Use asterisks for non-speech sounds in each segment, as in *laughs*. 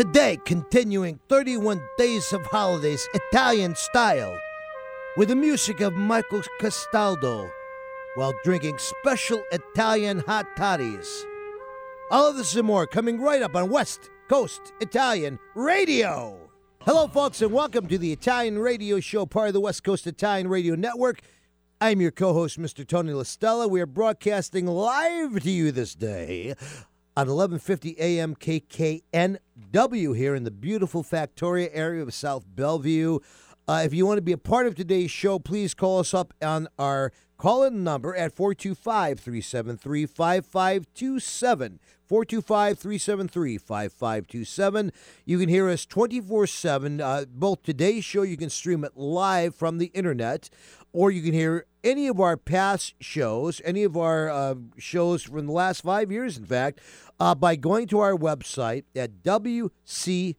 Today, continuing 31 days of holidays Italian style with the music of Michael Castaldo while drinking special Italian hot toddies. All of this and more coming right up on West Coast Italian Radio. Hello, folks, and welcome to the Italian Radio Show, part of the West Coast Italian Radio Network. I'm your co host, Mr. Tony LaStella. We are broadcasting live to you this day on 1150 AM KKNW here in the beautiful Factoria area of South Bellevue. Uh, if you want to be a part of today's show, please call us up on our call in number at 425 373 5527. 425 373 5527. You can hear us 24 uh, 7. Both today's show, you can stream it live from the internet, or you can hear any of our past shows, any of our uh, shows from the last five years, in fact, uh, by going to our website at WCIR.biz,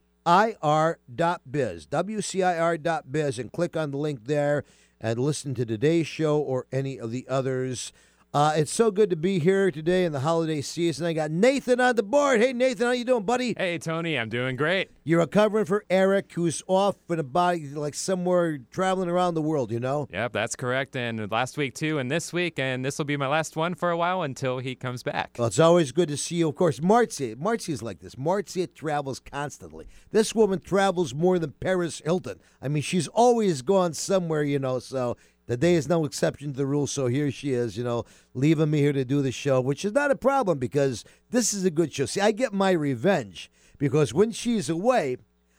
WCIR.biz, and click on the link there and listen to today's show or any of the others. Uh, it's so good to be here today in the holiday season. I got Nathan on the board. Hey, Nathan, how you doing, buddy? Hey, Tony, I'm doing great. You're recovering for Eric, who's off in a body like somewhere traveling around the world. You know? Yep, that's correct. And last week too, and this week, and this will be my last one for a while until he comes back. Well, it's always good to see you. Of course, Marcia. Marcia's like this. Marcia travels constantly. This woman travels more than Paris Hilton. I mean, she's always gone somewhere. You know, so the day is no exception to the rule, so here she is, you know, leaving me here to do the show, which is not a problem because this is a good show. See, I get my revenge because when she's away,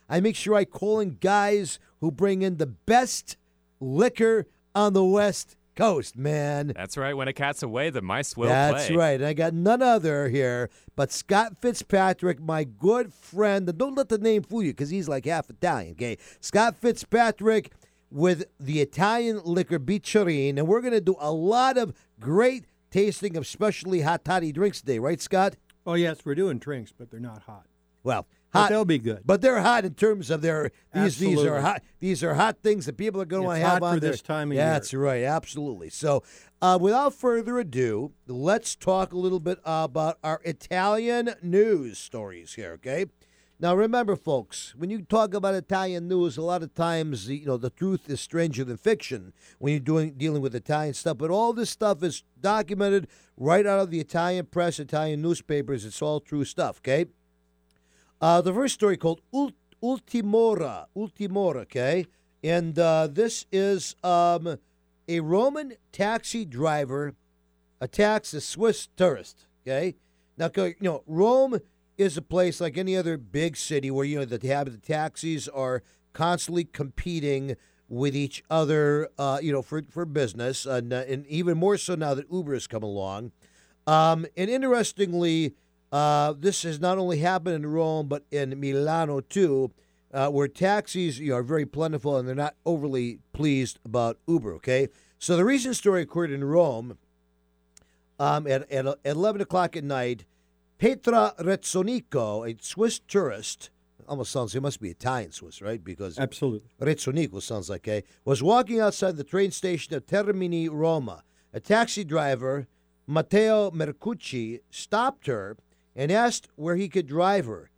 I make sure I call in guys who bring in the best liquor on the West Coast, man. That's right. When a cat's away, the mice will That's play. right. And I got none other here but Scott Fitzpatrick, my good friend. And don't let the name fool you because he's like half Italian, okay? Scott Fitzpatrick with the Italian liquor Bicerin, and we're going to do a lot of great tasting of specially hot toddy drinks today, right, Scott? Oh yes, we're doing drinks, but they're not hot. Well, But hot, they'll be good. but they're hot in terms of their these these are hot these are hot things that people are going to want It's to have on for their- this time of yeah, year. That's right, absolutely. So, uh, without further ado, let's talk a little bit about our Italian news stories here. Okay. Now, remember, folks, when you talk about Italian news, a lot of times, you know, the truth is stranger than fiction when you're doing dealing with Italian stuff. But all this stuff is documented right out of the Italian press, Italian newspapers. It's all true stuff. Okay. Uh, the first story called Ultimora, Ultimora, okay, and uh, this is um, a Roman taxi driver attacks a Swiss tourist. Okay, now you know Rome is a place like any other big city where you know the have the taxis are constantly competing with each other, uh, you know, for for business, and, uh, and even more so now that Uber has come along. Um, and interestingly, uh, this has not only happened in Rome but in Milano too, uh, where taxis you know, are very plentiful and they're not overly pleased about Uber. Okay, so the recent story occurred in Rome um, at, at at eleven o'clock at night. Petra Rezzonico, a Swiss tourist, almost sounds he must be Italian Swiss, right? Because Absolutely. Rezzonico sounds like a was walking outside the train station of Termini, Roma. A taxi driver, Matteo Mercucci, stopped her and asked where he could drive her.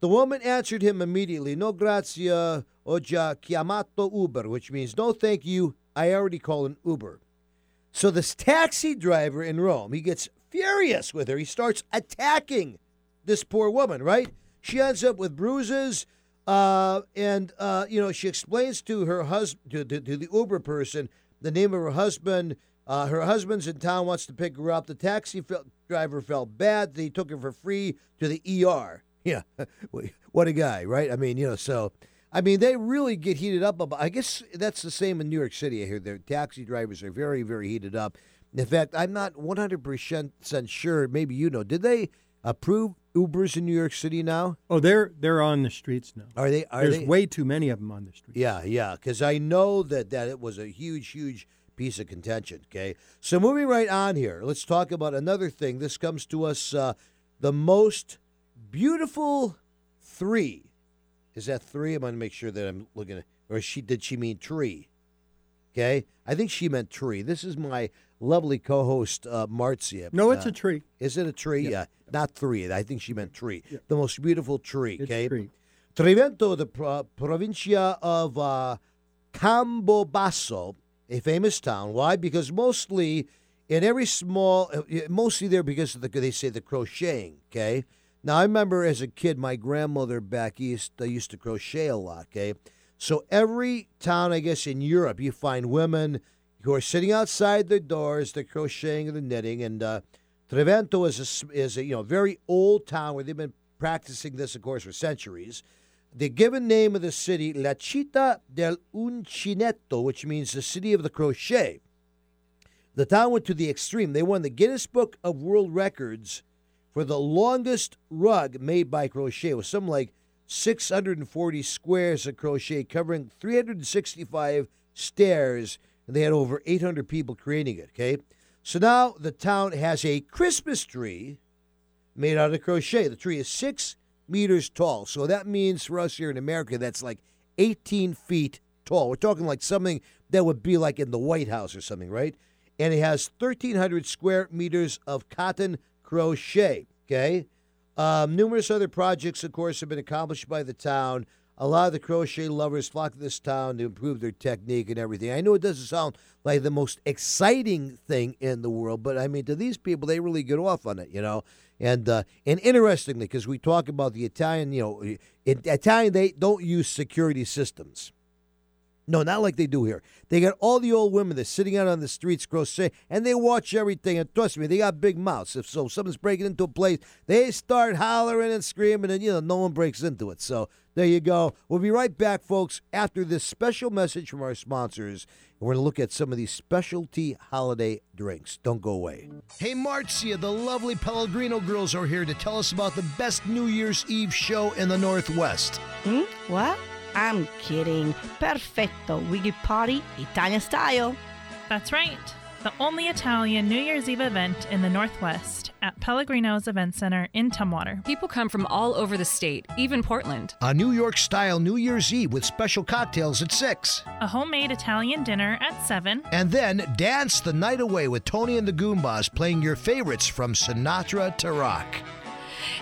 The woman answered him immediately, No grazie, ho già chiamato Uber, which means no thank you, I already called an Uber. So this taxi driver in Rome, he gets furious with her. He starts attacking this poor woman, right? She ends up with bruises, uh, and uh, you know she explains to her husband, to, to, to the Uber person, the name of her husband. Uh, her husband's in town, wants to pick her up. The taxi driver felt bad. He took her for free to the ER. *laughs* Yeah, *laughs* what a guy, right? I mean, you know, so I mean, they really get heated up about. I guess that's the same in New York City. I hear their taxi drivers are very, very heated up. In fact, I'm not 100% sure. Maybe you know. Did they approve Ubers in New York City now? Oh, they're they're on the streets now. Are they? Are There's they? way too many of them on the streets. Yeah, yeah. Because I know that that it was a huge, huge piece of contention. Okay, so moving right on here, let's talk about another thing. This comes to us uh, the most beautiful three. Is that three? I'm going to make sure that I'm looking at. Or she did she mean tree? Okay, I think she meant tree. This is my lovely co-host uh, Marcia. No, it's Uh, a tree. Is it a tree? Yeah. Yeah, not three. I think she meant tree. Yeah. The most beautiful tree. It's Okay. tree. Trivento, the pro- provincia of uh, Campobasso, a famous town. Why? Because mostly in every small, uh, mostly there because of the, they say the crocheting. Okay. Now I remember as a kid, my grandmother back east they used to crochet a lot. Okay. So every town, I guess, in Europe, you find women who are sitting outside their doors, they're crocheting and the knitting. And uh, Trivento is a, is a you know very old town where they've been practicing this, of course, for centuries. The given name of the city, La Città del Uncinetto, which means the city of the crochet. The town went to the extreme. They won the Guinness Book of World Records for the longest rug made by crochet. It was something like 640 squares of crochet covering 365 stairs, and they had over 800 people creating it. Okay, so now the town has a Christmas tree made out of crochet. The tree is six meters tall, so that means for us here in America, that's like 18 feet tall. We're talking like something that would be like in the White House or something, right? And it has 1,300 square meters of cotton crochet. Okay. Um, numerous other projects, of course, have been accomplished by the town. A lot of the crochet lovers flock to this town to improve their technique and everything. I know it doesn't sound like the most exciting thing in the world, but I mean, to these people, they really get off on it, you know. And uh, and interestingly, because we talk about the Italian, you know, in Italian they don't use security systems. No, not like they do here. They got all the old women that's sitting out on the streets, crochet, and they watch everything. And trust me, they got big mouths. If so, someone's breaking into a place, they start hollering and screaming, and you know, no one breaks into it. So there you go. We'll be right back, folks, after this special message from our sponsors. We're going to look at some of these specialty holiday drinks. Don't go away. Hey, Marcia, the lovely Pellegrino girls are here to tell us about the best New Year's Eve show in the Northwest. Hmm? What? I'm kidding. Perfetto. We get party Italian style. That's right. The only Italian New Year's Eve event in the Northwest at Pellegrino's Event Center in Tumwater. People come from all over the state, even Portland. A New York style New Year's Eve with special cocktails at 6. A homemade Italian dinner at 7. And then dance the night away with Tony and the Goombas playing your favorites from Sinatra to rock.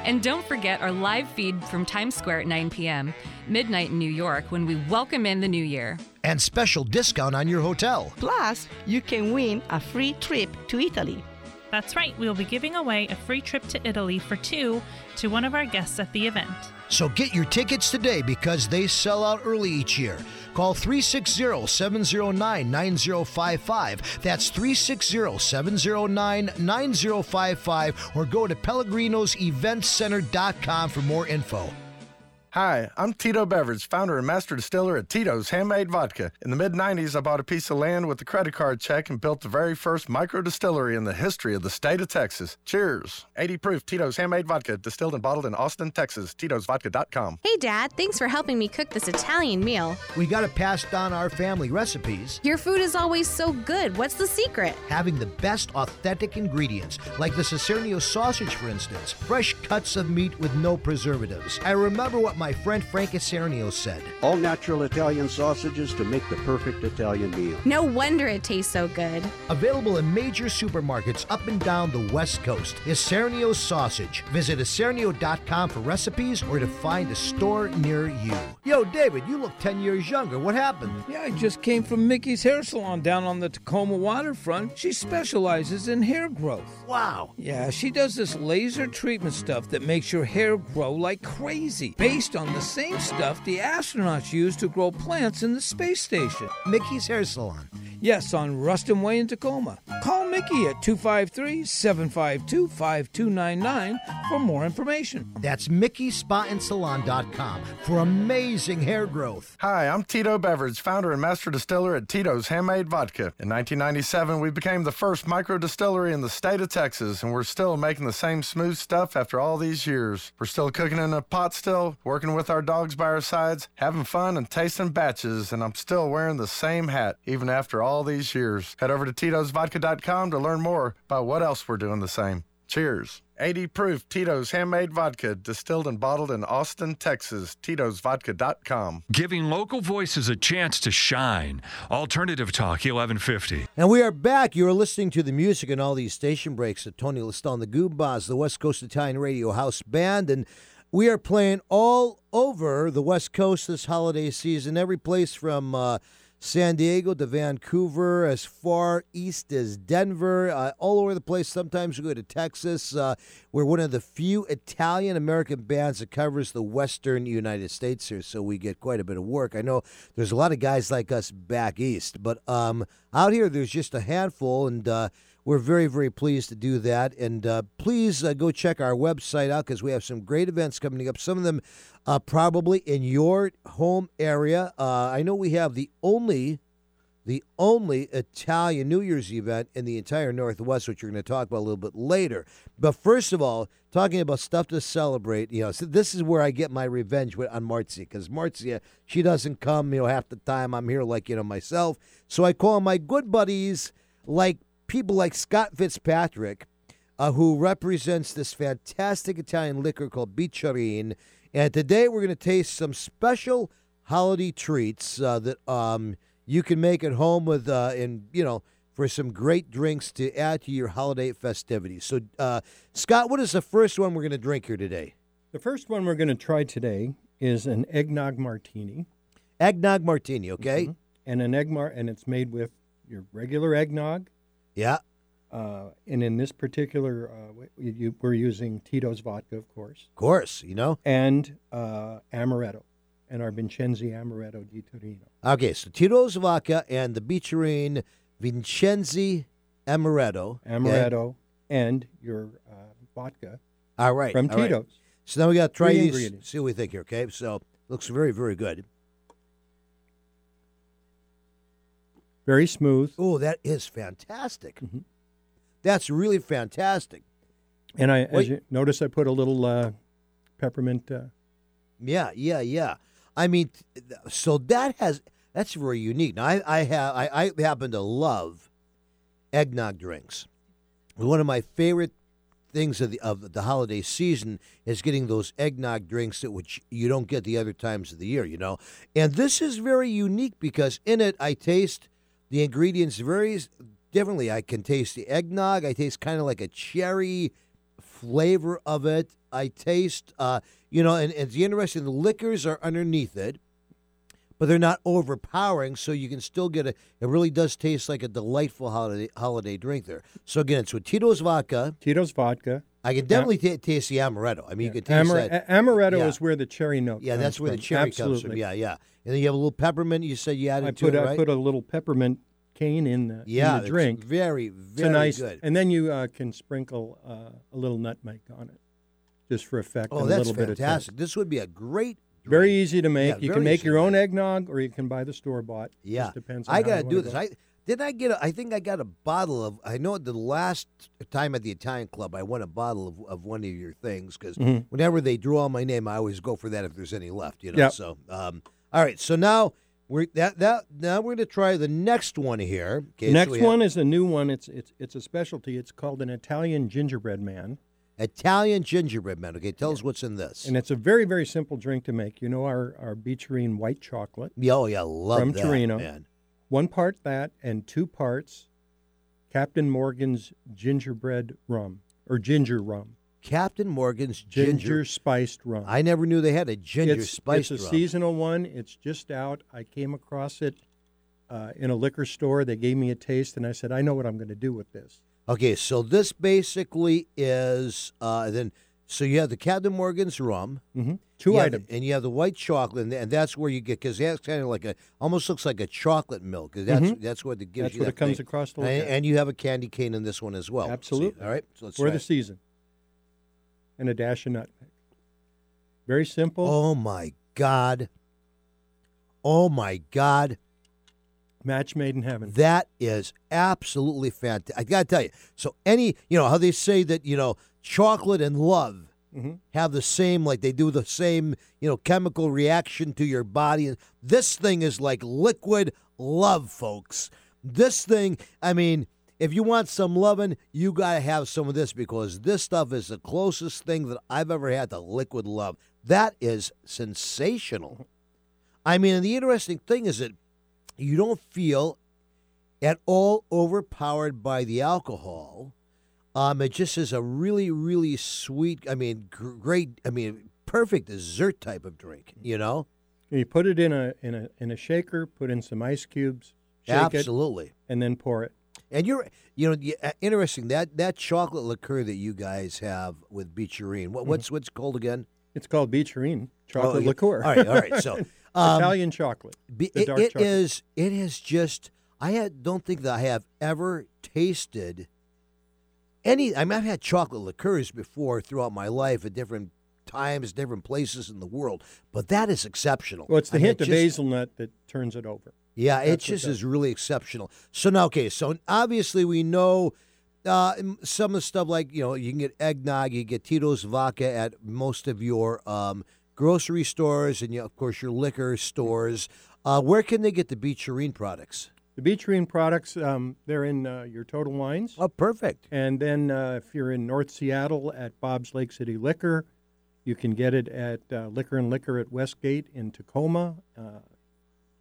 And don't forget our live feed from Times Square at 9 p.m., midnight in New York, when we welcome in the new year. And special discount on your hotel. Plus, you can win a free trip to Italy. That's right, we will be giving away a free trip to Italy for two to one of our guests at the event. So get your tickets today because they sell out early each year. Call 360 709 9055. That's 360 709 9055 or go to Pellegrino'sEventCenter.com for more info. Hi, I'm Tito Beveridge, founder and master distiller at Tito's Handmade Vodka. In the mid 90s, I bought a piece of land with a credit card check and built the very first micro distillery in the history of the state of Texas. Cheers. 80 proof Tito's Handmade Vodka, distilled and bottled in Austin, Texas. Tito'sVodka.com. Hey, Dad, thanks for helping me cook this Italian meal. We got to pass down our family recipes. Your food is always so good. What's the secret? Having the best authentic ingredients, like the Isernio sausage, for instance. Fresh cuts of meat with no preservatives. I remember what my friend Frank Isernio said. All natural Italian sausages to make the perfect Italian meal. No wonder it tastes so good. Available in major supermarkets up and down the West Coast. Isernio's sausage. Visit Isernio.com for recipes or to find a store near you. Yo, David, you look 10 years younger. What happened? Yeah, I just came from Mickey's Hair Salon down on the Tacoma waterfront. She specializes in hair growth. Wow. Yeah, she does this laser treatment stuff that makes your hair grow like crazy, based on the same stuff the astronauts use to grow plants in the space station. Mickey's Hair Salon. Yes, on Ruston Way in Tacoma. Call Mickey at 253 752 5299 for more information. That's MickeySpaandSalon.com for amazing hair growth. Hi, I'm Tito Beveridge, founder and master distiller at Tito's Handmade Vodka. In 1997, we became the first micro distillery in the state of Texas, and we're still making the same smooth stuff after all these years. We're still cooking in a pot still, working with our dogs by our sides, having fun and tasting batches, and I'm still wearing the same hat even after all these years. Head over to Tito'sVodka.com to learn more about what else we're doing the same. Cheers. 80 proof Tito's handmade vodka, distilled and bottled in Austin, Texas. Tito'sVodka.com. Giving local voices a chance to shine. Alternative Talk 1150. And we are back. You're listening to the music and all these station breaks at Tony Listone, the Goombas, the West Coast Italian Radio House Band. And We are playing all over the West Coast this holiday season. Every place from uh, San Diego to Vancouver, as far east as Denver, uh, all over the place. Sometimes we go to Texas. Uh, we're one of the few Italian American bands that covers the Western United States here, so we get quite a bit of work. I know there's a lot of guys like us back east, but um, out here there's just a handful, and uh, we're very, very pleased to do that. And uh, please uh, go check our website out because we have some great events coming up. Some of them uh, probably in your home area. Uh, I know we have the only. The only Italian New Year's event in the entire Northwest, which we're going to talk about a little bit later. But first of all, talking about stuff to celebrate, you know, so this is where I get my revenge with, on Marzia because Marzia, she doesn't come, you know, half the time. I'm here like, you know, myself. So I call my good buddies like people like Scott Fitzpatrick, uh, who represents this fantastic Italian liquor called Bicerin. And today we're going to taste some special holiday treats uh, that um, you can make at home with, uh, and you know, for some great drinks to add to your holiday festivities. So, uh, Scott, what is the first one we're going to drink here today? The first one we're going to try today is an eggnog martini. Eggnog martini, okay? Mhm. And an egg mar- and it's made with your regular eggnog. Yeah. Uh, and in this particular, uh, w- you, we're using Tito's vodka, of course, Of course, you know. and uh, amaretto, and our Vincenzi Amaretto di Torino. Okay, so Tito's vodka and the Bicerin Vincenzi Amaretto. Amaretto and your uh, vodka All right. from all right. Tito's. So now we got to try Three these. See what we think here. Okay, so looks very, very good. Very smooth. Oh, that is fantastic. Mm-hmm. That's really fantastic. And I, as you notice, I put a little uh, peppermint. Uh, Yeah, yeah, yeah. I mean, so that has that's very unique. Now, I, I have I, I happen to love eggnog drinks. One of my favorite things of the of the holiday season is getting those eggnog drinks that which you don't get the other times of the year. You know, and this is very unique because in it I taste the ingredients varies differently. I can taste the eggnog. I taste kind of like a cherry flavor of it. I taste, uh, you know, and, and it's interesting. The liquors are underneath it, but they're not overpowering, so you can still get a. It really does taste like a delightful holiday holiday drink there. So again, it's with Tito's vodka. Tito's vodka. I can definitely ta taste the amaretto. I mean, you can taste Amar- that. amaretto Yeah. is where the cherry note. Yeah, that's where the cherry Absolutely. comes from. Yeah, yeah. And then you have a little peppermint. You said you added I to put it, I put a little peppermint cane in the, yeah, in the drink. Very, very nice, good. and then you uh, can sprinkle uh, a little nutmeg on it, just for effect. Oh, that's little bit of fantastic. This would be a great. Very easy to make. Yeah, you can make your to own eggnog, or you can buy the store bought. Yeah, Just depends. On I gotta do this. I did I get. A, I think I got a bottle of. I know the last time at the Italian Club, I won a bottle of, of one of your things because Mhm. whenever they draw my name, I always go for that if there's any left. You know. Yep. So, um, all right. So now we're that that now we're gonna try the next one here. Okay, so Next have one is a new one. It's it's it's a specialty. It's called an Italian gingerbread man, Italian gingerbread man. Okay, tell us what's in this. and it's a very very simple drink to make. You know our our Bicerin white chocolate Yeah, oh yeah, love from that, Torino. man. One part that and two parts Captain Morgan's gingerbread rum or ginger rum, Captain Morgan's ginger, ginger. spiced rum. I never knew they had a ginger it's, spiced It's a rum. seasonal one. It's just out. I came across it uh, in a liquor store. They gave me a taste, and I said, I know what I'm going to do with this. Okay, so this basically is uh, then. So you have the Captain Morgan's rum, Mm-hmm. Two items. and you have the white chocolate, and, and that's where you get because that's kind of like a almost looks like a chocolate milk. That's Mhm. that's what it gives That's you. what that it comes thing. across look and, and you have a candy cane in this one as well. Absolutely. all right, so let's for the it. season. And a dash of nutmeg. Very simple. Oh my God! Oh my God! Match made in heaven. That is absolutely fantastic. I got to tell you. So any, you know, how they say that, you know, chocolate and love Mhm. have the same, like they do the same, you know, chemical reaction to your body. And this thing is like liquid love, folks. This thing, I mean, if you want some loving, you got to have some of this because this stuff is the closest thing that I've ever had to liquid love. That is sensational. I mean, and the interesting thing is that you don't feel at all overpowered by the alcohol. Um, it just is a really, really sweet. I mean, great. I mean, perfect dessert type of drink. You know, You put it in a in a in a shaker, put in some ice cubes, shake absolutely. it, and then pour it. And you're, you know, uh, interesting that that chocolate liqueur that you guys have with Bicerin. What, what's what's called again? It's called Bicerin chocolate Oh, liqueur. All right, all right. So *laughs* um, Italian chocolate. Be, it, dark it chocolate. is. It is just. I had, don't think that I have ever tasted any. I mean, I've had chocolate liqueurs before throughout my life at different times, different places in the world, but that is exceptional. Well, it's the I mean, hint it of just- hazelnut that turns it over. Yeah, it That's what just is really exceptional. So now, okay, so obviously we know uh, some of the stuff like you know you can get eggnog, you get Tito's vodka at most of your um, grocery stores, and you, of course your liquor stores. Uh, where can they get the Bicerin products? The Bicerin products, um, they're in uh, your Total Wines. Oh, perfect. And then uh, if you're in North Seattle at Bob's Lake City Liquor, you can get it at uh, Liquor and Liquor at Westgate in Tacoma, uh,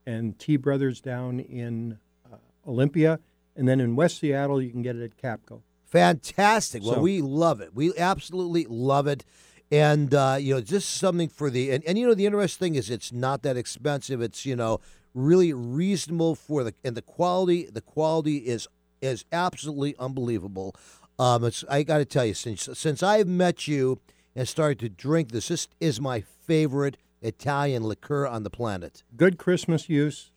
and T Brothers down in uh, Olympia, and then in West Seattle you can get it at Capco. Fantastic. Well, So- we love it. We absolutely love it. And, uh, you know, just something for the, and, and, you know, the interesting thing is it's not that expensive. It's, you know, really reasonable for the, and the quality, the quality is, is absolutely unbelievable. Um, it's, I got to tell you, since, since I've met you and started to drink this, this is my favorite Italian liqueur on the planet. Good Christmas use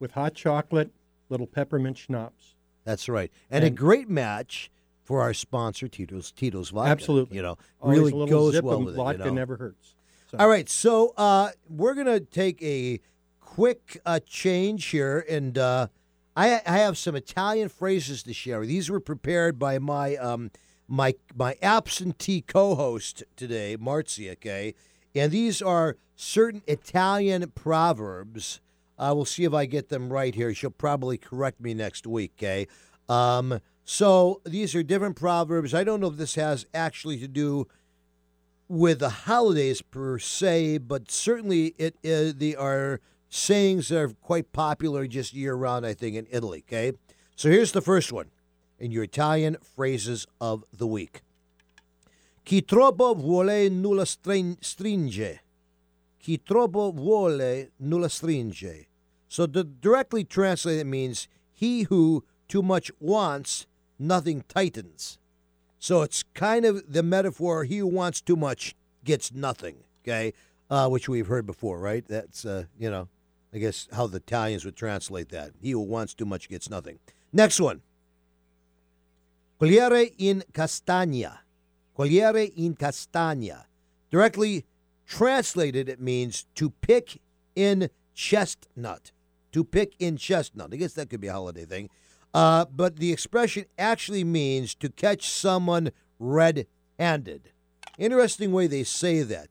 with hot chocolate, little peppermint schnapps. That's right. And, a great match for our sponsor, Tito's, Tito's Vodka. Absolutely. You know, Always really a goes zip well with vodka it. You know? never hurts. So- All right, so uh, we're gonna take a quick uh, change here, and uh, I, I have some Italian phrases to share. These were prepared by my um, my my absentee co-host today, Marzia. Okay, and these are certain Italian proverbs. Uh, we'll see if I get them right here. She'll probably correct me next week. Okay. Um, so these are different proverbs. I don't know if this has actually to do with the holidays per se, but certainly it is, they are sayings that are quite popular just year round, I think, in Italy. Okay, so here's the first one in your Italian phrases of the week. Chi troppo vuole nulla stringe. Chi troppo vuole nulla stringe. So to directly translate it means he who too much wants, nothing tightens. So it's kind of the metaphor: he who wants too much gets nothing. Okay, uh, which we've heard before, right? That's uh, you know, I guess how the Italians would translate that: he who wants too much gets nothing. Next one: cogliere in castagna. Cogliere in castagna. Directly translated, it means to pick in chestnut. To pick in chestnut. I guess that could be a holiday thing. Uh, but the expression actually means to catch someone red handed. Interesting way they say that.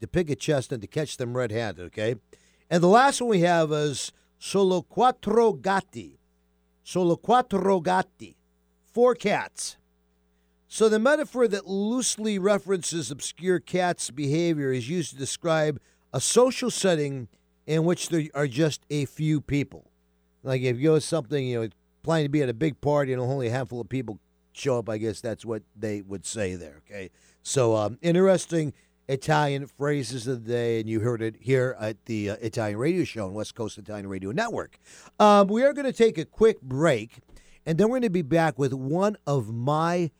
To pick a chestnut, to catch them red handed, okay? And the last one we have is solo quattro gatti. Solo quattro gatti. Four cats. So the metaphor that loosely references obscure cats' behavior is used to describe a social setting in which there are just a few people. Like if you go something, you know, planning to be at a big party and only a handful of people show up, I guess that's what they would say there. Okay, so um, interesting Italian phrases of the day, and you heard it here at the uh, Italian Radio Show on West Coast Italian Radio Network. Um, we are going to take a quick break, and then we're going to be back with one of my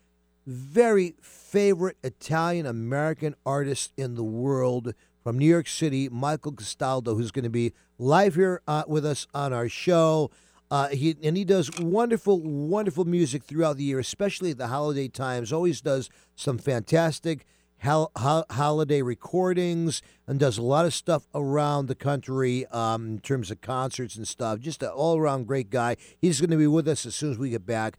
very favorite Italian American artists in the world from New York City, Michael Castaldo, who's going to be live here uh, with us on our show. Uh, he and he does wonderful, wonderful music throughout the year, especially at the holiday times. Always does some fantastic ho- holiday recordings and does a lot of stuff around the country um, in terms of concerts and stuff. Just an all-around great guy. He's going to be with us as soon as we get back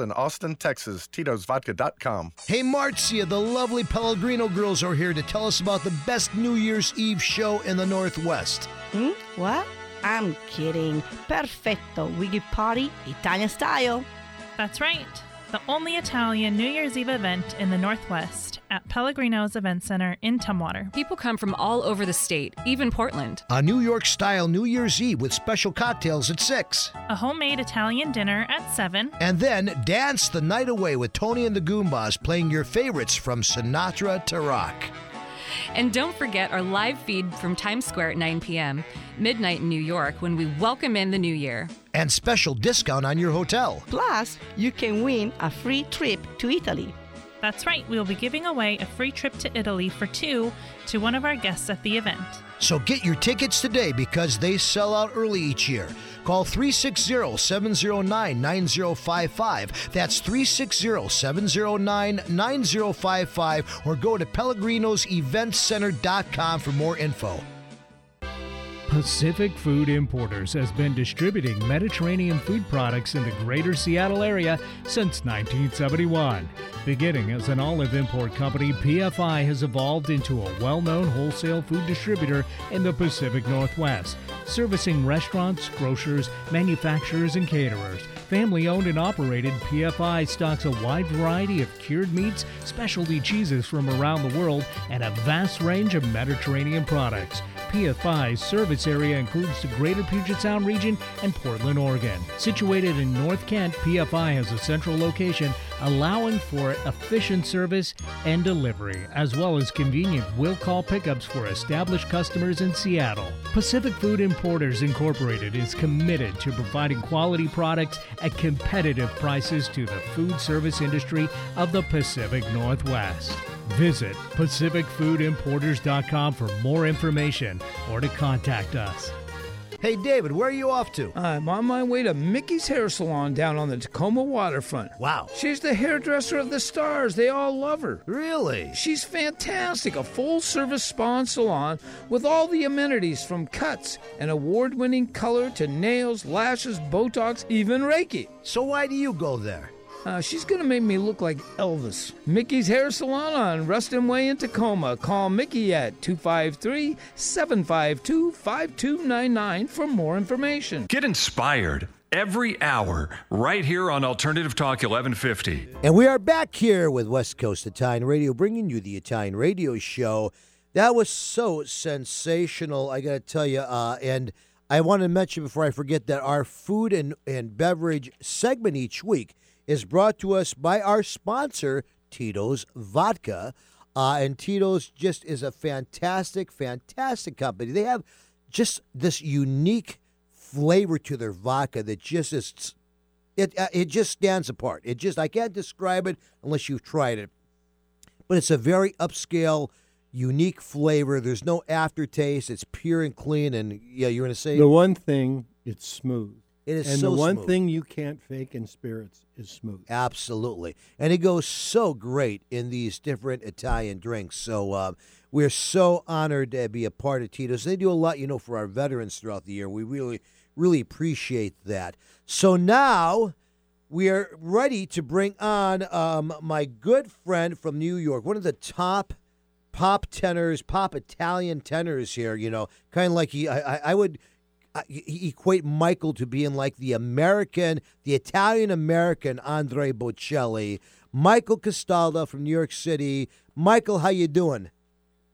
in Austin, Texas. Tito'sVodka.com. Hey, Marcia, the lovely Pellegrino girls are here to tell us about the best New Year's Eve show in the Northwest. Hmm? What? I'm kidding. Perfetto. We could party Italian style. That's right. The only Italian New Year's Eve event in the Northwest at Pellegrino's Event Center in Tumwater. People come from all over the state, even Portland. A New York style New Year's Eve with special cocktails at 6. A homemade Italian dinner at 7. And then dance the night away with Tony and the Goombas playing your favorites from Sinatra to rock. And don't forget our live feed from Times Square at 9 p.m., midnight in New York, when we welcome in the new year. And special discount on your hotel. Plus, you can win a free trip to Italy. That's right, we will be giving away a free trip to Italy for two to one of our guests at the event. So get your tickets today because they sell out early each year. Call 360 709 9055. That's 360 709 9055 or go to Pellegrino'sEventCenter.com for more info. Pacific Food Importers has been distributing Mediterranean food products in the greater Seattle area since 1971. Beginning as an olive import company, PFI has evolved into a well known wholesale food distributor in the Pacific Northwest, servicing restaurants, grocers, manufacturers, and caterers. Family owned and operated, PFI stocks a wide variety of cured meats, specialty cheeses from around the world, and a vast range of Mediterranean products. PFI's service area includes the greater Puget Sound region and Portland, Oregon. Situated in North Kent, PFI has a central location allowing for efficient service and delivery, as well as convenient will call pickups for established customers in Seattle. Pacific Food Importers Incorporated is committed to providing quality products at competitive prices to the food service industry of the Pacific Northwest. Visit PacificFoodImporters.com for more information or to contact us. Hey, David, where are you off to? I'm on my way to Mickey's Hair Salon down on the Tacoma waterfront. Wow. She's the hairdresser of the stars. They all love her. Really? She's fantastic. A full service spa and salon with all the amenities from cuts and award winning color to nails, lashes, Botox, even Reiki. So, why do you go there? Uh, she's going to make me look like Elvis. Mickey's Hair Salon on Ruston Way in Tacoma. Call Mickey at 253 752 5299 for more information. Get inspired every hour right here on Alternative Talk 1150. And we are back here with West Coast Italian Radio, bringing you the Italian Radio Show. That was so sensational, I got to tell you. Uh, and I want to mention before I forget that our food and, and beverage segment each week is brought to us by our sponsor, Tito's Vodka. Uh, and Tito's just is a fantastic, fantastic company. They have just this unique flavor to their vodka that just is it uh, it just stands apart. It just I can't describe it unless you've tried it. But it's a very upscale, unique flavor. There's no aftertaste. It's pure and clean. And yeah, you're gonna say The one thing, it's smooth. It is and so the one smooth. thing you can't fake in spirits is smooth. Absolutely. And it goes so great in these different Italian drinks. So uh, we're so honored to be a part of Tito's. They do a lot, you know, for our veterans throughout the year. We really, really appreciate that. So now we are ready to bring on um, my good friend from New York, one of the top pop tenors, pop Italian tenors here, you know, kind of like he, I, I- I would I- e- equate Michael to being like the American, the Italian American Andre Bocelli. Michael Castaldo from New York City. Michael, how you doing?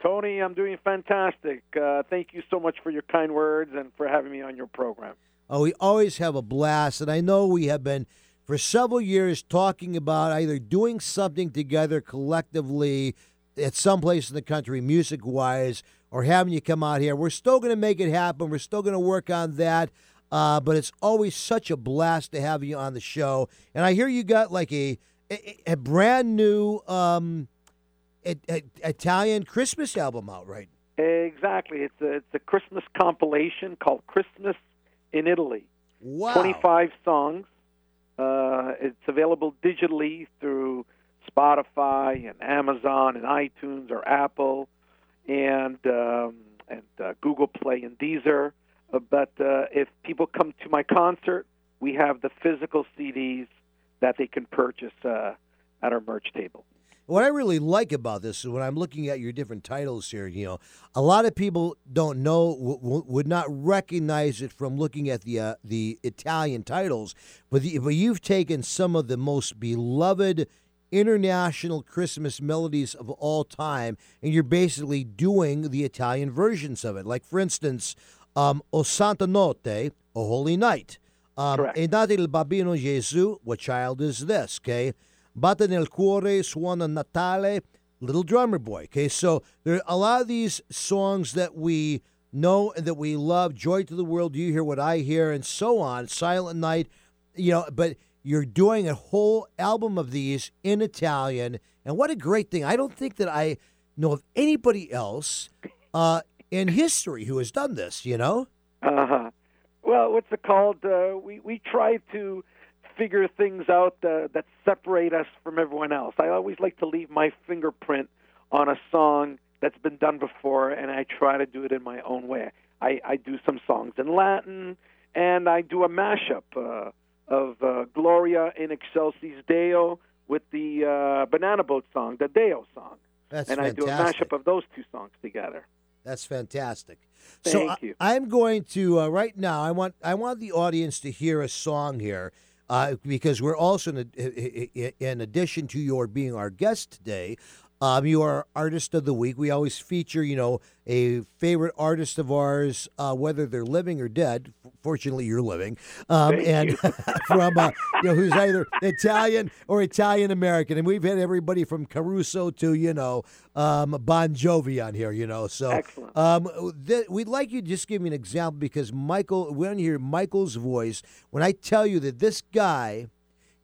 Tony, I'm doing fantastic. Uh, thank you so much for your kind words and for having me on your program. Oh, we always have a blast, and I know we have been for several years talking about either doing something together collectively at some place in the country, music wise, or having you come out here. We're still going to make it happen. We're still going to work on that. Uh, but it's always such a blast to have you on the show. And I hear you got like a a, a brand new um, a, a, Italian Christmas album out, right? Exactly. It's a it's a Christmas compilation called Christmas in Italy. Wow. 25 songs. Uh, it's available digitally through Spotify and Amazon and iTunes or Apple and um, and uh, Google Play and Deezer. Uh, but uh, if people come to my concert, we have the physical CDs that they can purchase uh, at our merch table. What I really like about this is when I'm looking at your different titles here, you know, a lot of people don't know, w- would not recognize it from looking at the uh, the Italian titles, but, the, but you've taken some of the most beloved international Christmas melodies of all time, and you're basically doing the Italian versions of it. Like, for instance, um, O Santa Notte, O Holy Night. Um, Correct. E date il bambino Gesù, What Child Is This? Okay. Batte nel cuore, suona Natale, Little Drummer Boy. Okay, so there are a lot of these songs that we know and that we love. Joy to the World, You Hear What I Hear, and so on. Silent Night, you know, but you're doing a whole album of these in Italian. And what a great thing. I don't think that I know of anybody else uh, in history who has done this, you know? Uh huh. Well, what's it called? Uh, we we try to figure things out uh, that separate us from everyone else. I always like to leave my fingerprint on a song that's been done before, and I try to do it in my own way. I, I do some songs in Latin, and I do a mashup uh, of uh, Gloria in Excelsis Deo with the uh, Banana Boat song, the Deo song. That's and I do a mashup of those two songs together. That's fantastic. so Thank I- you. I'm going to uh, right now. I want I want the audience to hear a song here uh, because we're also in, in addition to your being our guest today. Um, you are artist of the week. We always feature, you know, a favorite artist of ours, uh, whether they're living or dead. Fortunately, you're living, um, and you. *laughs* from uh, you know who's either Italian or Italian American. And we've had everybody from Caruso to you know um, Bon Jovi on here. You know, so um, th- we'd like you to just give me an example because Michael, we want to hear Michael's voice when I tell you that this guy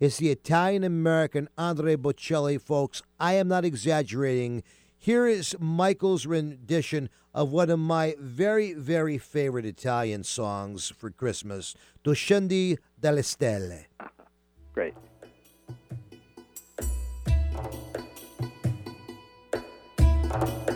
is the Italian American Andre Bocelli, folks. I am not exaggerating. Here is Michael's rendition of one of my very, very favorite Italian songs for Christmas, Tu scendi dalle stelle. Great. Tu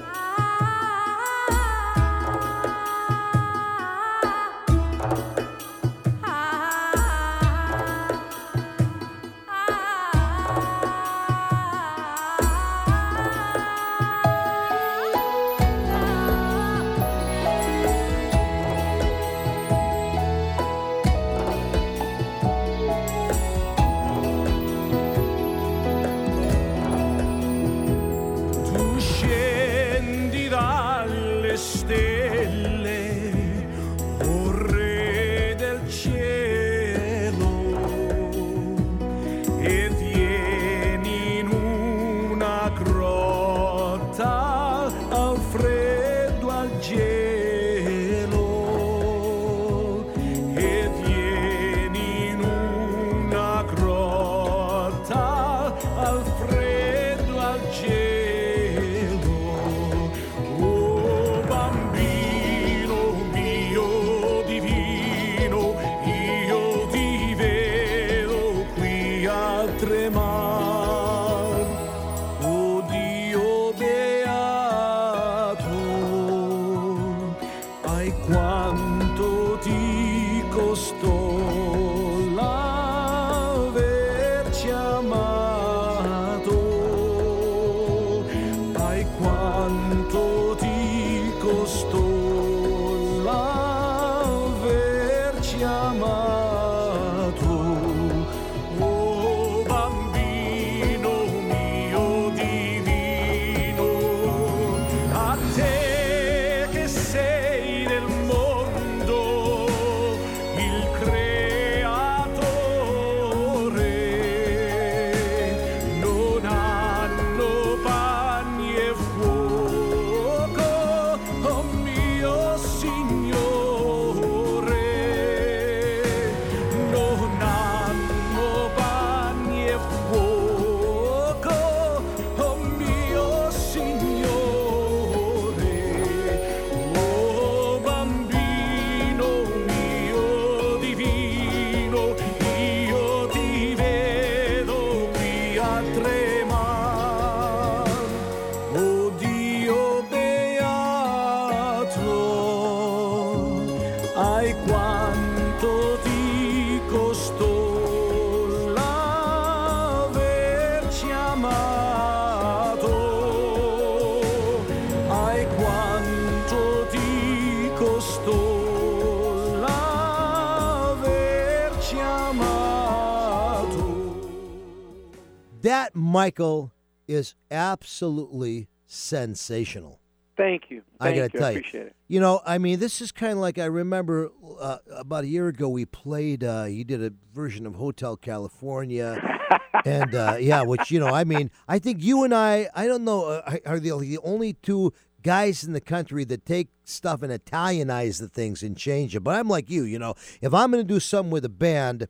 Michael, is absolutely sensational. Thank you. I got to tell you. appreciate it. You know, I mean, this is kind of like I remember uh, about a year ago we played. Uh, you did a version of Hotel California, *laughs* and uh, yeah, which you know, I mean, I think you and I, I don't know, uh, are the the only two guys in the country that take stuff and Italianize the things and change it. But I'm like you, you know, if I'm going to do something with a band,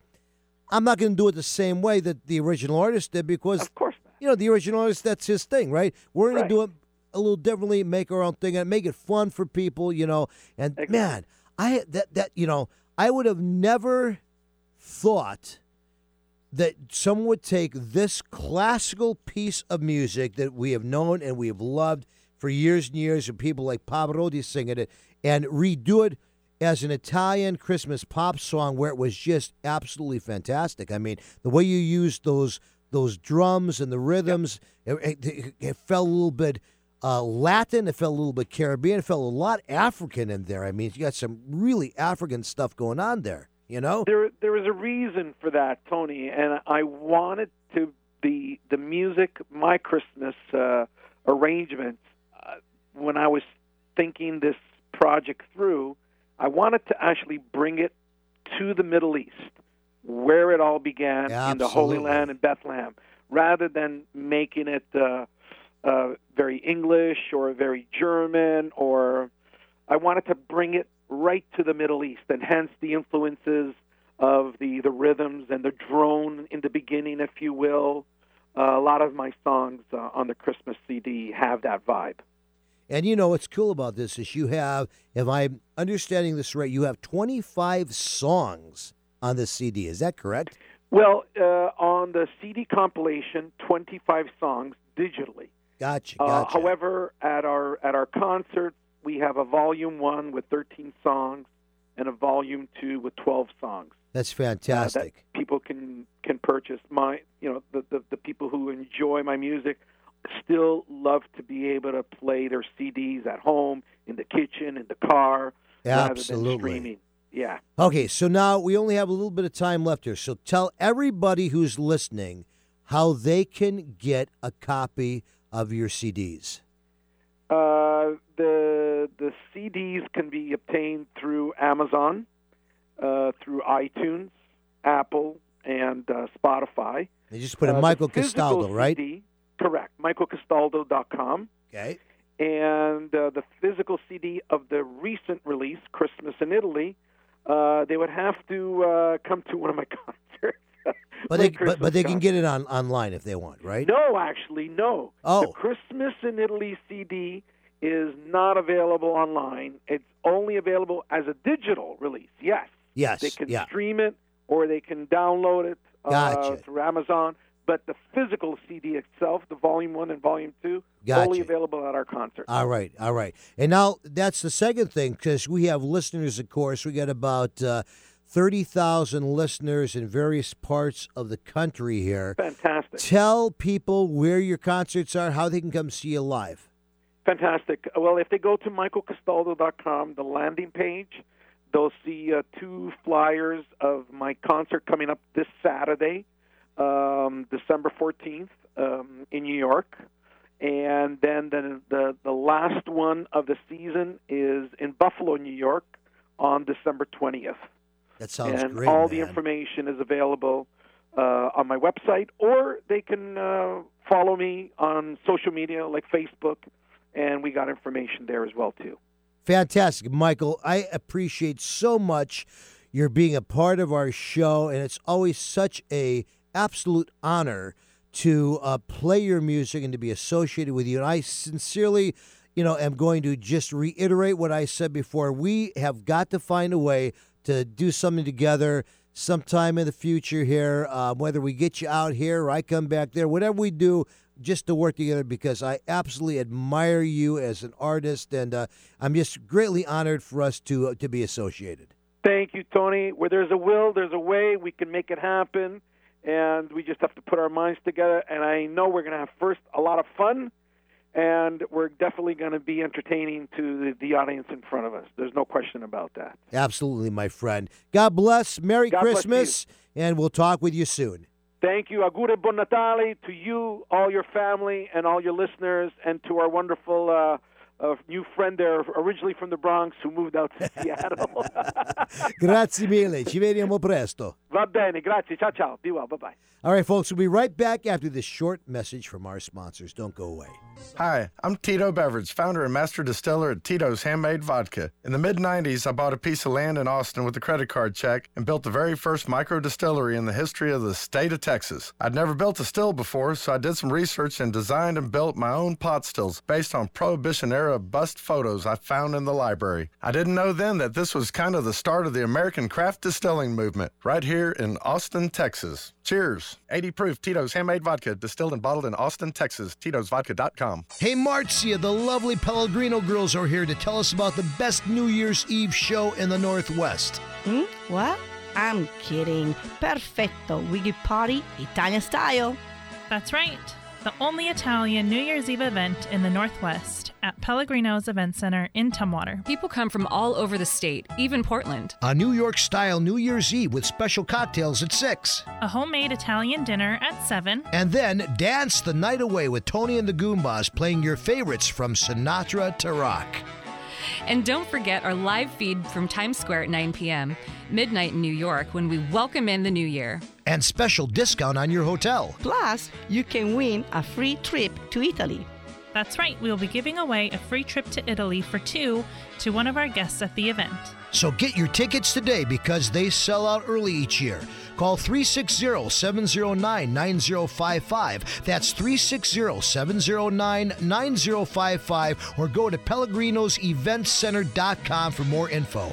I'm not going to do it the same way that the original artist did because, of course, you know, the original artist that's his thing, right? We're going Right. to do it a little differently, make our own thing, and make it fun for people, you know. And man, I that that you know, I would have never thought that someone would take this classical piece of music that we have known and we have loved for years and years, and people like Pavarotti singing it, and redo it as an Italian Christmas pop song where it was just absolutely fantastic. I mean, the way you used those those drums and the rhythms, it, it, it felt a little bit uh, Latin, it felt a little bit Caribbean, it felt a lot African in there. I mean, you got some really African stuff going on there. You know, There, there was a reason for that, Tony, and I wanted to the the music, my Christmas uh, arrangements. Uh, when I was thinking this project through, I wanted to actually bring it to the Middle East, where it all began in the Holy Land in Bethlehem, rather than making it uh, uh, very English or very German. Or I wanted to bring it right to the Middle East, and hence the influences of the the rhythms and the drone in the beginning, if you will. Uh, a lot of my songs uh, on the Christmas CD have that vibe. And you know what's cool about this is you have, if I'm understanding this right, you have 25 songs on this CD. Is that correct? Well, uh, on the CD compilation, 25 songs digitally. Gotcha. Uh, Gotcha. however, at our at our concert, we have a volume one with 13 songs and a volume two with 12 songs. That's uh, fantastic. that people can can purchase. My, you know, the, the the people who enjoy my music still love to be able to play their CDs at home, in the kitchen, in the car, rather than Absolutely. streaming. Yeah. Okay, so now we only have a little bit of time left here. So tell everybody who's listening how they can get a copy of your CDs. Uh, the the CDs can be obtained through Amazon, uh, through iTunes, Apple, and uh, Spotify. They just put in Uh, Michael Castaldo, right? CD, correct. MichaelCastaldo.com. Okay. And uh, the physical CD of the recent release, Christmas in Italy, uh, they would have to uh, come to one of my *laughs* concerts. But they, but, but they can get it on online if they want, right? No, actually, no. Oh. The Christmas in Italy CD is not available online. It's only available as a digital release. Yes. Yes, They can yeah. stream it or they can download it uh, Gotcha. through Amazon. But the physical CD itself, the volume one and volume two, Gotcha. only available at our concert. All right, all right. And now that's the second thing because we have listeners, of course. We got about uh, 30,000 listeners in various parts of the country here. Fantastic. Tell people where your concerts are, how they can come see you live. Fantastic. Well, if they go to michaelcastaldo.com, the landing page, they'll see uh, two flyers of my concert coming up this Saturday, um, December 14th, um, in New York. And then the, the the last one of the season is in Buffalo, New York, on December 20th. That sounds and great. all the information is available uh, on my website, or they can uh, follow me on social media like Facebook, and we got information there as well too. Fantastic, Michael. I appreciate so much your being a part of our show, and it's always such a absolute honor to uh, play your music and to be associated with you. And I sincerely, you know, am going to just reiterate what I said before. We have got to find a way to do something together sometime in the future here, uh, whether we get you out here or I come back there, whatever we do, just to work together because I absolutely admire you as an artist, and uh, I'm just greatly honored for us to uh, to be associated. Thank you, Tony. Where there's a will, there's a way. We can make it happen, and we just have to put our minds together. And I know we're going to have first a lot of fun, and we're definitely going to be entertaining to the, the audience in front of us. There's no question about that. Absolutely, my friend. God bless. Merry God bless Christmas, and we'll talk with you soon. Thank you. Augure Buon Natale to you, all your family, and all your listeners, and to our wonderful uh, uh, new friend there, originally from the Bronx, who moved out to *laughs* Seattle. *laughs* Grazie mille. Ci vediamo presto. Va bene, grazie. Ciao, ciao. Be well. Bye bye. All right, folks, we'll be right back after this short message from our sponsors. Don't go away. Hi, I'm Tito Beveridge, founder and master distiller at Tito's Handmade Vodka. In the mid 90s, I bought a piece of land in Austin with a credit card check and built the very first micro distillery in the history of the state of Texas. I'd never built a still before, so I did some research and designed and built my own pot stills based on Prohibition era bust photos I found in the library. I didn't know then that this was kind of the start of the American craft distilling movement right here in Austin, Texas. Cheers. 80 proof Tito's Handmade Vodka, distilled and bottled in Austin, Texas. Tito'sVodka.com. Hey, Marcia, the lovely Pellegrino girls are here to tell us about the best New Year's Eve show in the Northwest. Hmm? What? I'm kidding. Perfetto. We could party Italian style. That's right. The only Italian New Year's Eve event in the Northwest at Pellegrino's Event Center in Tumwater. People come from all over the state, even Portland. A New York style New Year's Eve with special cocktails at 6. A homemade Italian dinner at 7. And then dance the night away with Tony and the Goombas playing your favorites from Sinatra to rock. And don't forget our live feed from Times Square at 9 p.m., midnight in New York, when we welcome in the new year. And special discount on your hotel. Plus, you can win a free trip to Italy. That's right, we will be giving away a free trip to Italy for two to one of our guests at the event. So get your tickets today because they sell out early each year. Call 360 709 9055. That's 360 709 9055 or go to Pellegrino'sEventCenter.com for more info.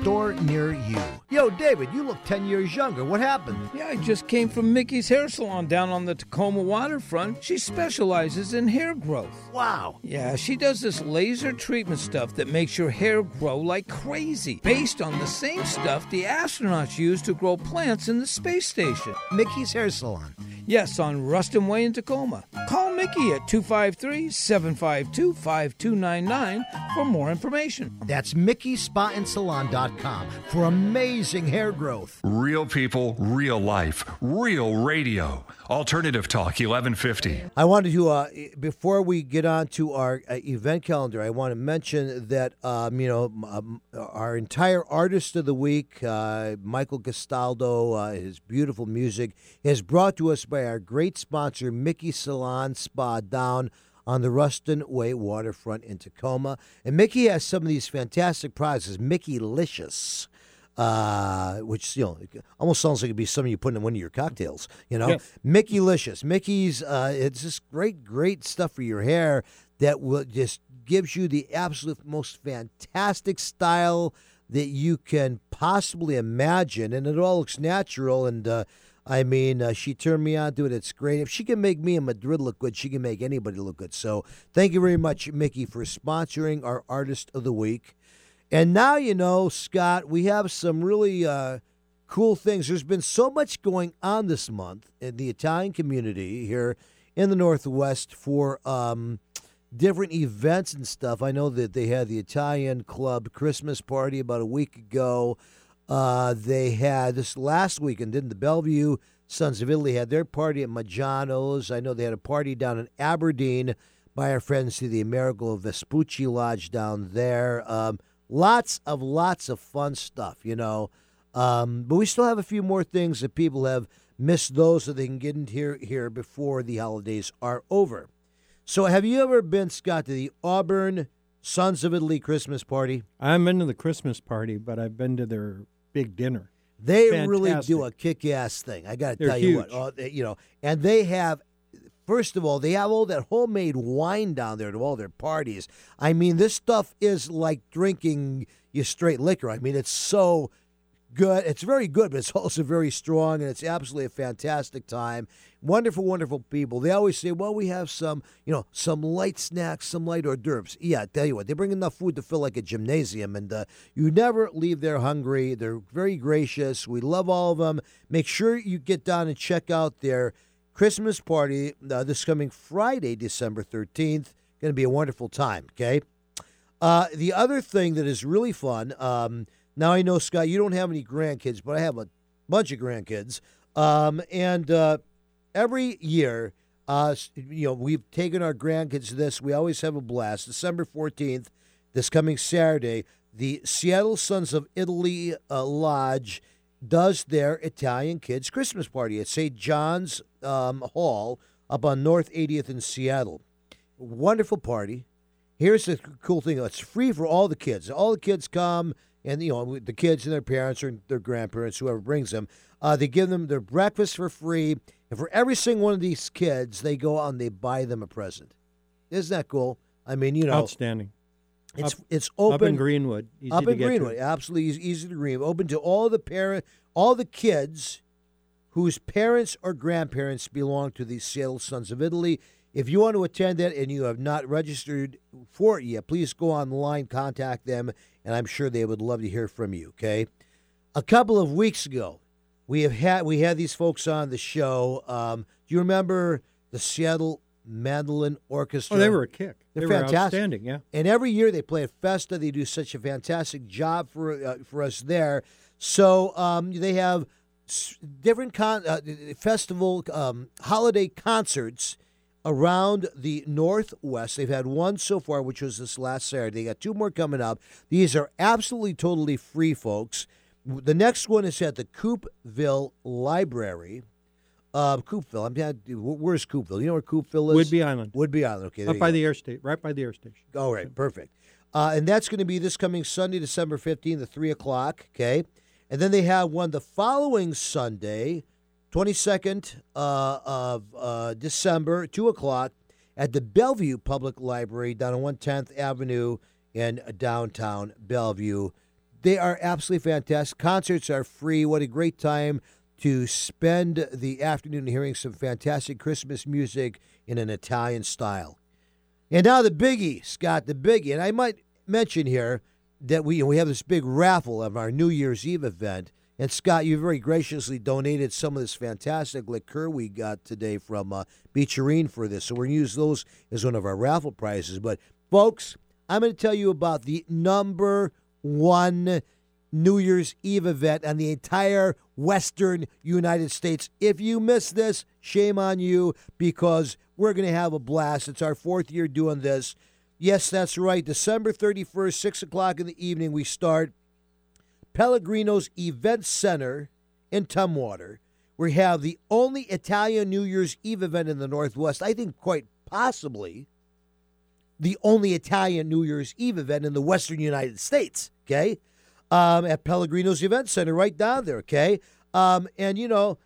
store near you. Yo, David, you look 10 years younger. What happened? Yeah, I just came from Mickey's Hair Salon down on the Tacoma waterfront. She specializes in hair growth. Wow. Yeah, she does this laser treatment stuff that makes your hair grow like crazy, based on the same stuff the astronauts use to grow plants in the space station. Mickey's Hair Salon. Yes, on Ruston Way in Tacoma. Call Mickey at 253 752 5299 for more information. That's MickeySpaAndSalon.com for amazing hair growth. Real people, real life, real radio. Alternative Talk 1150. I wanted to, uh, before we get on to our uh, event calendar, I want to mention that, um, you know, um, our entire artist of the week, uh, Michael Castaldo, uh, his beautiful music, is brought to us by our great sponsor, Mickey Salon Spa down on the Ruston Way waterfront in Tacoma. And Mickey has some of these fantastic prizes, Mickey Licious. Uh, which you know almost sounds like it'd be something you put in one of your cocktails. You know, Yeah. Mickey Licious. Mickey's uh, it's just great, great stuff for your hair that will just gives you the absolute most fantastic style that you can possibly imagine, and it all looks natural. And uh, I mean, uh, she turned me on to it. It's great. If she can make me in Madrid look good, she can make anybody look good. So thank you very much, Mickey, for sponsoring our Artist of the Week. And now you know, Scott, we have some really uh, cool things. There's been so much going on this month in the Italian community here in the Northwest for um, different events and stuff. I know that they had the Italian Club Christmas party about a week ago. Uh, they had this last weekend, didn't the Bellevue Sons of Italy had their party at Maggiano's. I know they had a party down in Aberdeen by our friends to the Amerigo Vespucci Lodge down there. Um, lots of lots of fun stuff, you know. Um, but we still have a few more things that people have missed those so they can get in here here before the holidays are over. So have you ever been, Scott, to the Auburn Sons of Italy Christmas party. I haven't been to the Christmas party, but I've been to their big dinner. They Fantastic. really do a kick-ass thing. I got to tell you what. huge. Oh, they- you know, and they have. First of all, they have all that homemade wine down there to all their parties. I mean, this stuff is like drinking you straight liquor. I mean, it's so good. It's very good, but it's *laughs* also very strong, and it's absolutely a fantastic time. Wonderful, wonderful people. They always say, "Well, we have some, you know, some light snacks, some light hors d'oeuvres." Yeah, I tell you what, they bring enough food to fill like a gymnasium, and uh, you never leave there hungry. They're very gracious. We love all of them. Make sure you get down and check out their Christmas party uh, this coming Friday, December thirteenth. Going to be a wonderful time. Okay. Uh, the other thing that is really fun. Um, now I know Scott, you don't have any grandkids, but I have a bunch of grandkids, um, and uh, every year, uh, you know, we've taken our grandkids to this. We always have a blast. December fourteenth, this coming Saturday, the Seattle Sons of Italy uh, Lodge does their Italian kids Christmas party at St. John's um, Hall up on North 80th in Seattle. Wonderful party. Here's the cool thing: it's free for all the kids. All the kids come, and you know the kids and their parents or their grandparents, whoever brings them. Uh, they give them their breakfast for free, and for every single one of these kids, they go out and they buy them a present. Isn't that cool? I mean, you know, Outstanding. It's Up- it's open up in Greenwood. Easy up to in get to. Greenwood, absolutely easy, easy to Greenwood. Open to all the parent, all the kids whose parents or grandparents belong to the Seattle Sons of Italy. If you want to attend that and you have not registered for it yet, please go online, contact them, and I'm sure they would love to hear from you. Okay. A couple of weeks ago, we have had we had these folks on the show. Um, do you remember the Seattle Mandolin Orchestra? Oh, they were a kick. They're They fantastic. outstanding, yeah. And every year they play at Festa. They do such a fantastic job for uh, for us there. So um, they have s- different con- uh, festival um, holiday concerts around the Northwest. They've had one so far, which was this last Saturday. They got two more coming up. These are absolutely totally free, folks. The next one is at the Coupeville Library. Uh, Coupeville. I'm where's Coupeville? You know where Coupeville is? Whidbey Island. Whidbey Island. Okay, Up by go. the air station, right by the air station. All right, perfect. Uh, and that's going to be this coming Sunday, December 15th at 3 o'clock, okay? And then they have one the following Sunday, 22nd uh, of uh, December, 2 o'clock, at the Bellevue Public Library down on 110th Avenue in downtown Bellevue. They are absolutely fantastic. Concerts are free. What a great time to spend the afternoon hearing some fantastic Christmas music in an Italian style. And now the biggie, Scott, the biggie. And I might mention here that we we have this big raffle of our New Year's Eve event. And Scott, you very graciously donated some of this fantastic liqueur we got today from uh, Bicerin for this. So we're going to use those as one of our raffle prizes. But folks, I'm going to tell you about the number one New Year's Eve event on the entire Western United States. If you miss this, shame on you because we're going to have a blast. It's our fourth year doing this. Yes, that's right. December 31st, 6 o'clock in the evening, we start Pellegrino's Event Center in Tumwater. We have the only Italian New Year's Eve event in the Northwest. I think quite possibly the only Italian New Year's Eve event in the Western United States. Okay, um, at Pellegrino's Event Center, right down there. Okay, um, and you know,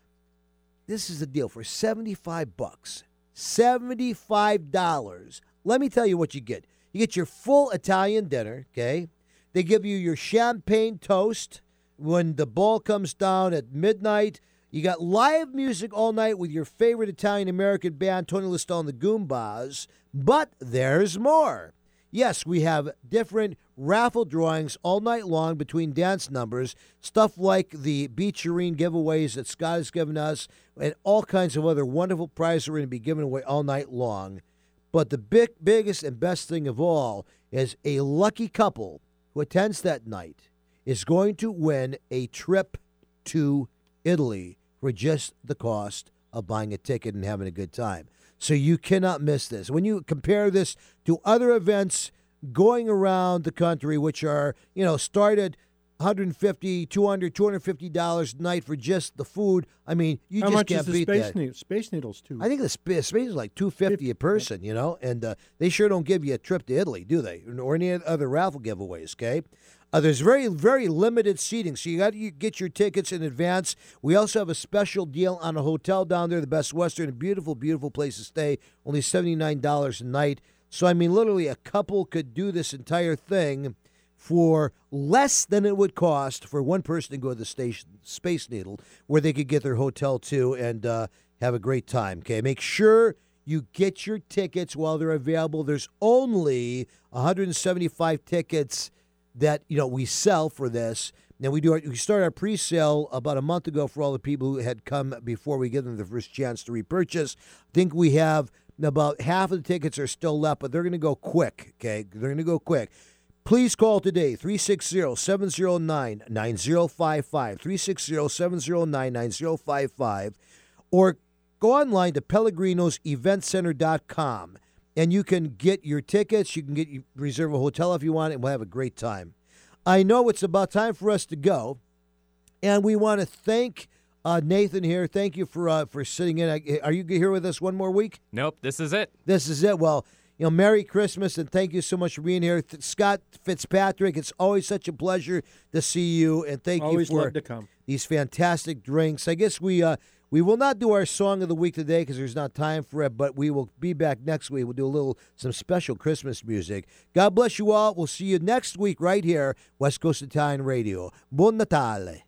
this is the deal for seventy-five bucks, seventy-five dollars. Let me tell you what you get. You get your full Italian dinner. Okay, they give you your champagne toast when the ball comes down at midnight. You got live music all night with your favorite Italian American band, Tony Listone the Goombas. But there's more. Yes, we have different raffle drawings all night long between dance numbers, stuff like the Bicerin giveaways that Scott has given us, and all kinds of other wonderful prizes we're going to be giving away all night long. But the big, biggest and best thing of all is a lucky couple who attends that night is going to win a trip to Italy for just the cost of buying a ticket and having a good time. So you cannot miss this. When you compare this to other events going around the country, which are, you know, started 150 200 250 dollars a night for just the food i mean you How just much can't is the beat space that needle? Space needles too. i think the sp- space is like 250 a person you know and uh, they sure don't give you a trip to italy do they or any other raffle giveaways okay uh, there's very very limited seating so you got to get your tickets in advance we also have a special deal on a hotel down there the best western a beautiful beautiful place to stay only $79 a night so i mean literally a couple could do this entire thing for less than it would cost for one person to go to the station Space Needle, where they could get their hotel too and uh, have a great time. Okay, make sure you get your tickets while they're available. There's only 175 tickets that you know we sell for this. Now we do our, we start our pre-sale about a month ago for all the people who had come before we give them the first chance to repurchase. I think we have about half of the tickets are still left, but they're going to go quick. Okay, they're going to go quick. Please call today 360 709 9055. 360 709 9055. Or go online to pellegrino'seventcenter.com and you can get your tickets. You can get reserve a hotel if you want, and we'll have a great time. I know it's about time for us to go, and we want to thank uh, Nathan here. Thank you for uh, for sitting in. Are you here with us one more week? Nope, this is it. This is it. Well, you know, Merry Christmas and thank you so much for being here, Th- Scott Fitzpatrick. It's always such a pleasure to see you, and thank Always you for to come. these fantastic drinks. I guess we uh, we will not do our song of the week today because there's not time for it, but we will be back next week. We'll do a little some special Christmas music. God bless you all. We'll see you next week right here, West Coast Italian Radio. Buon Natale.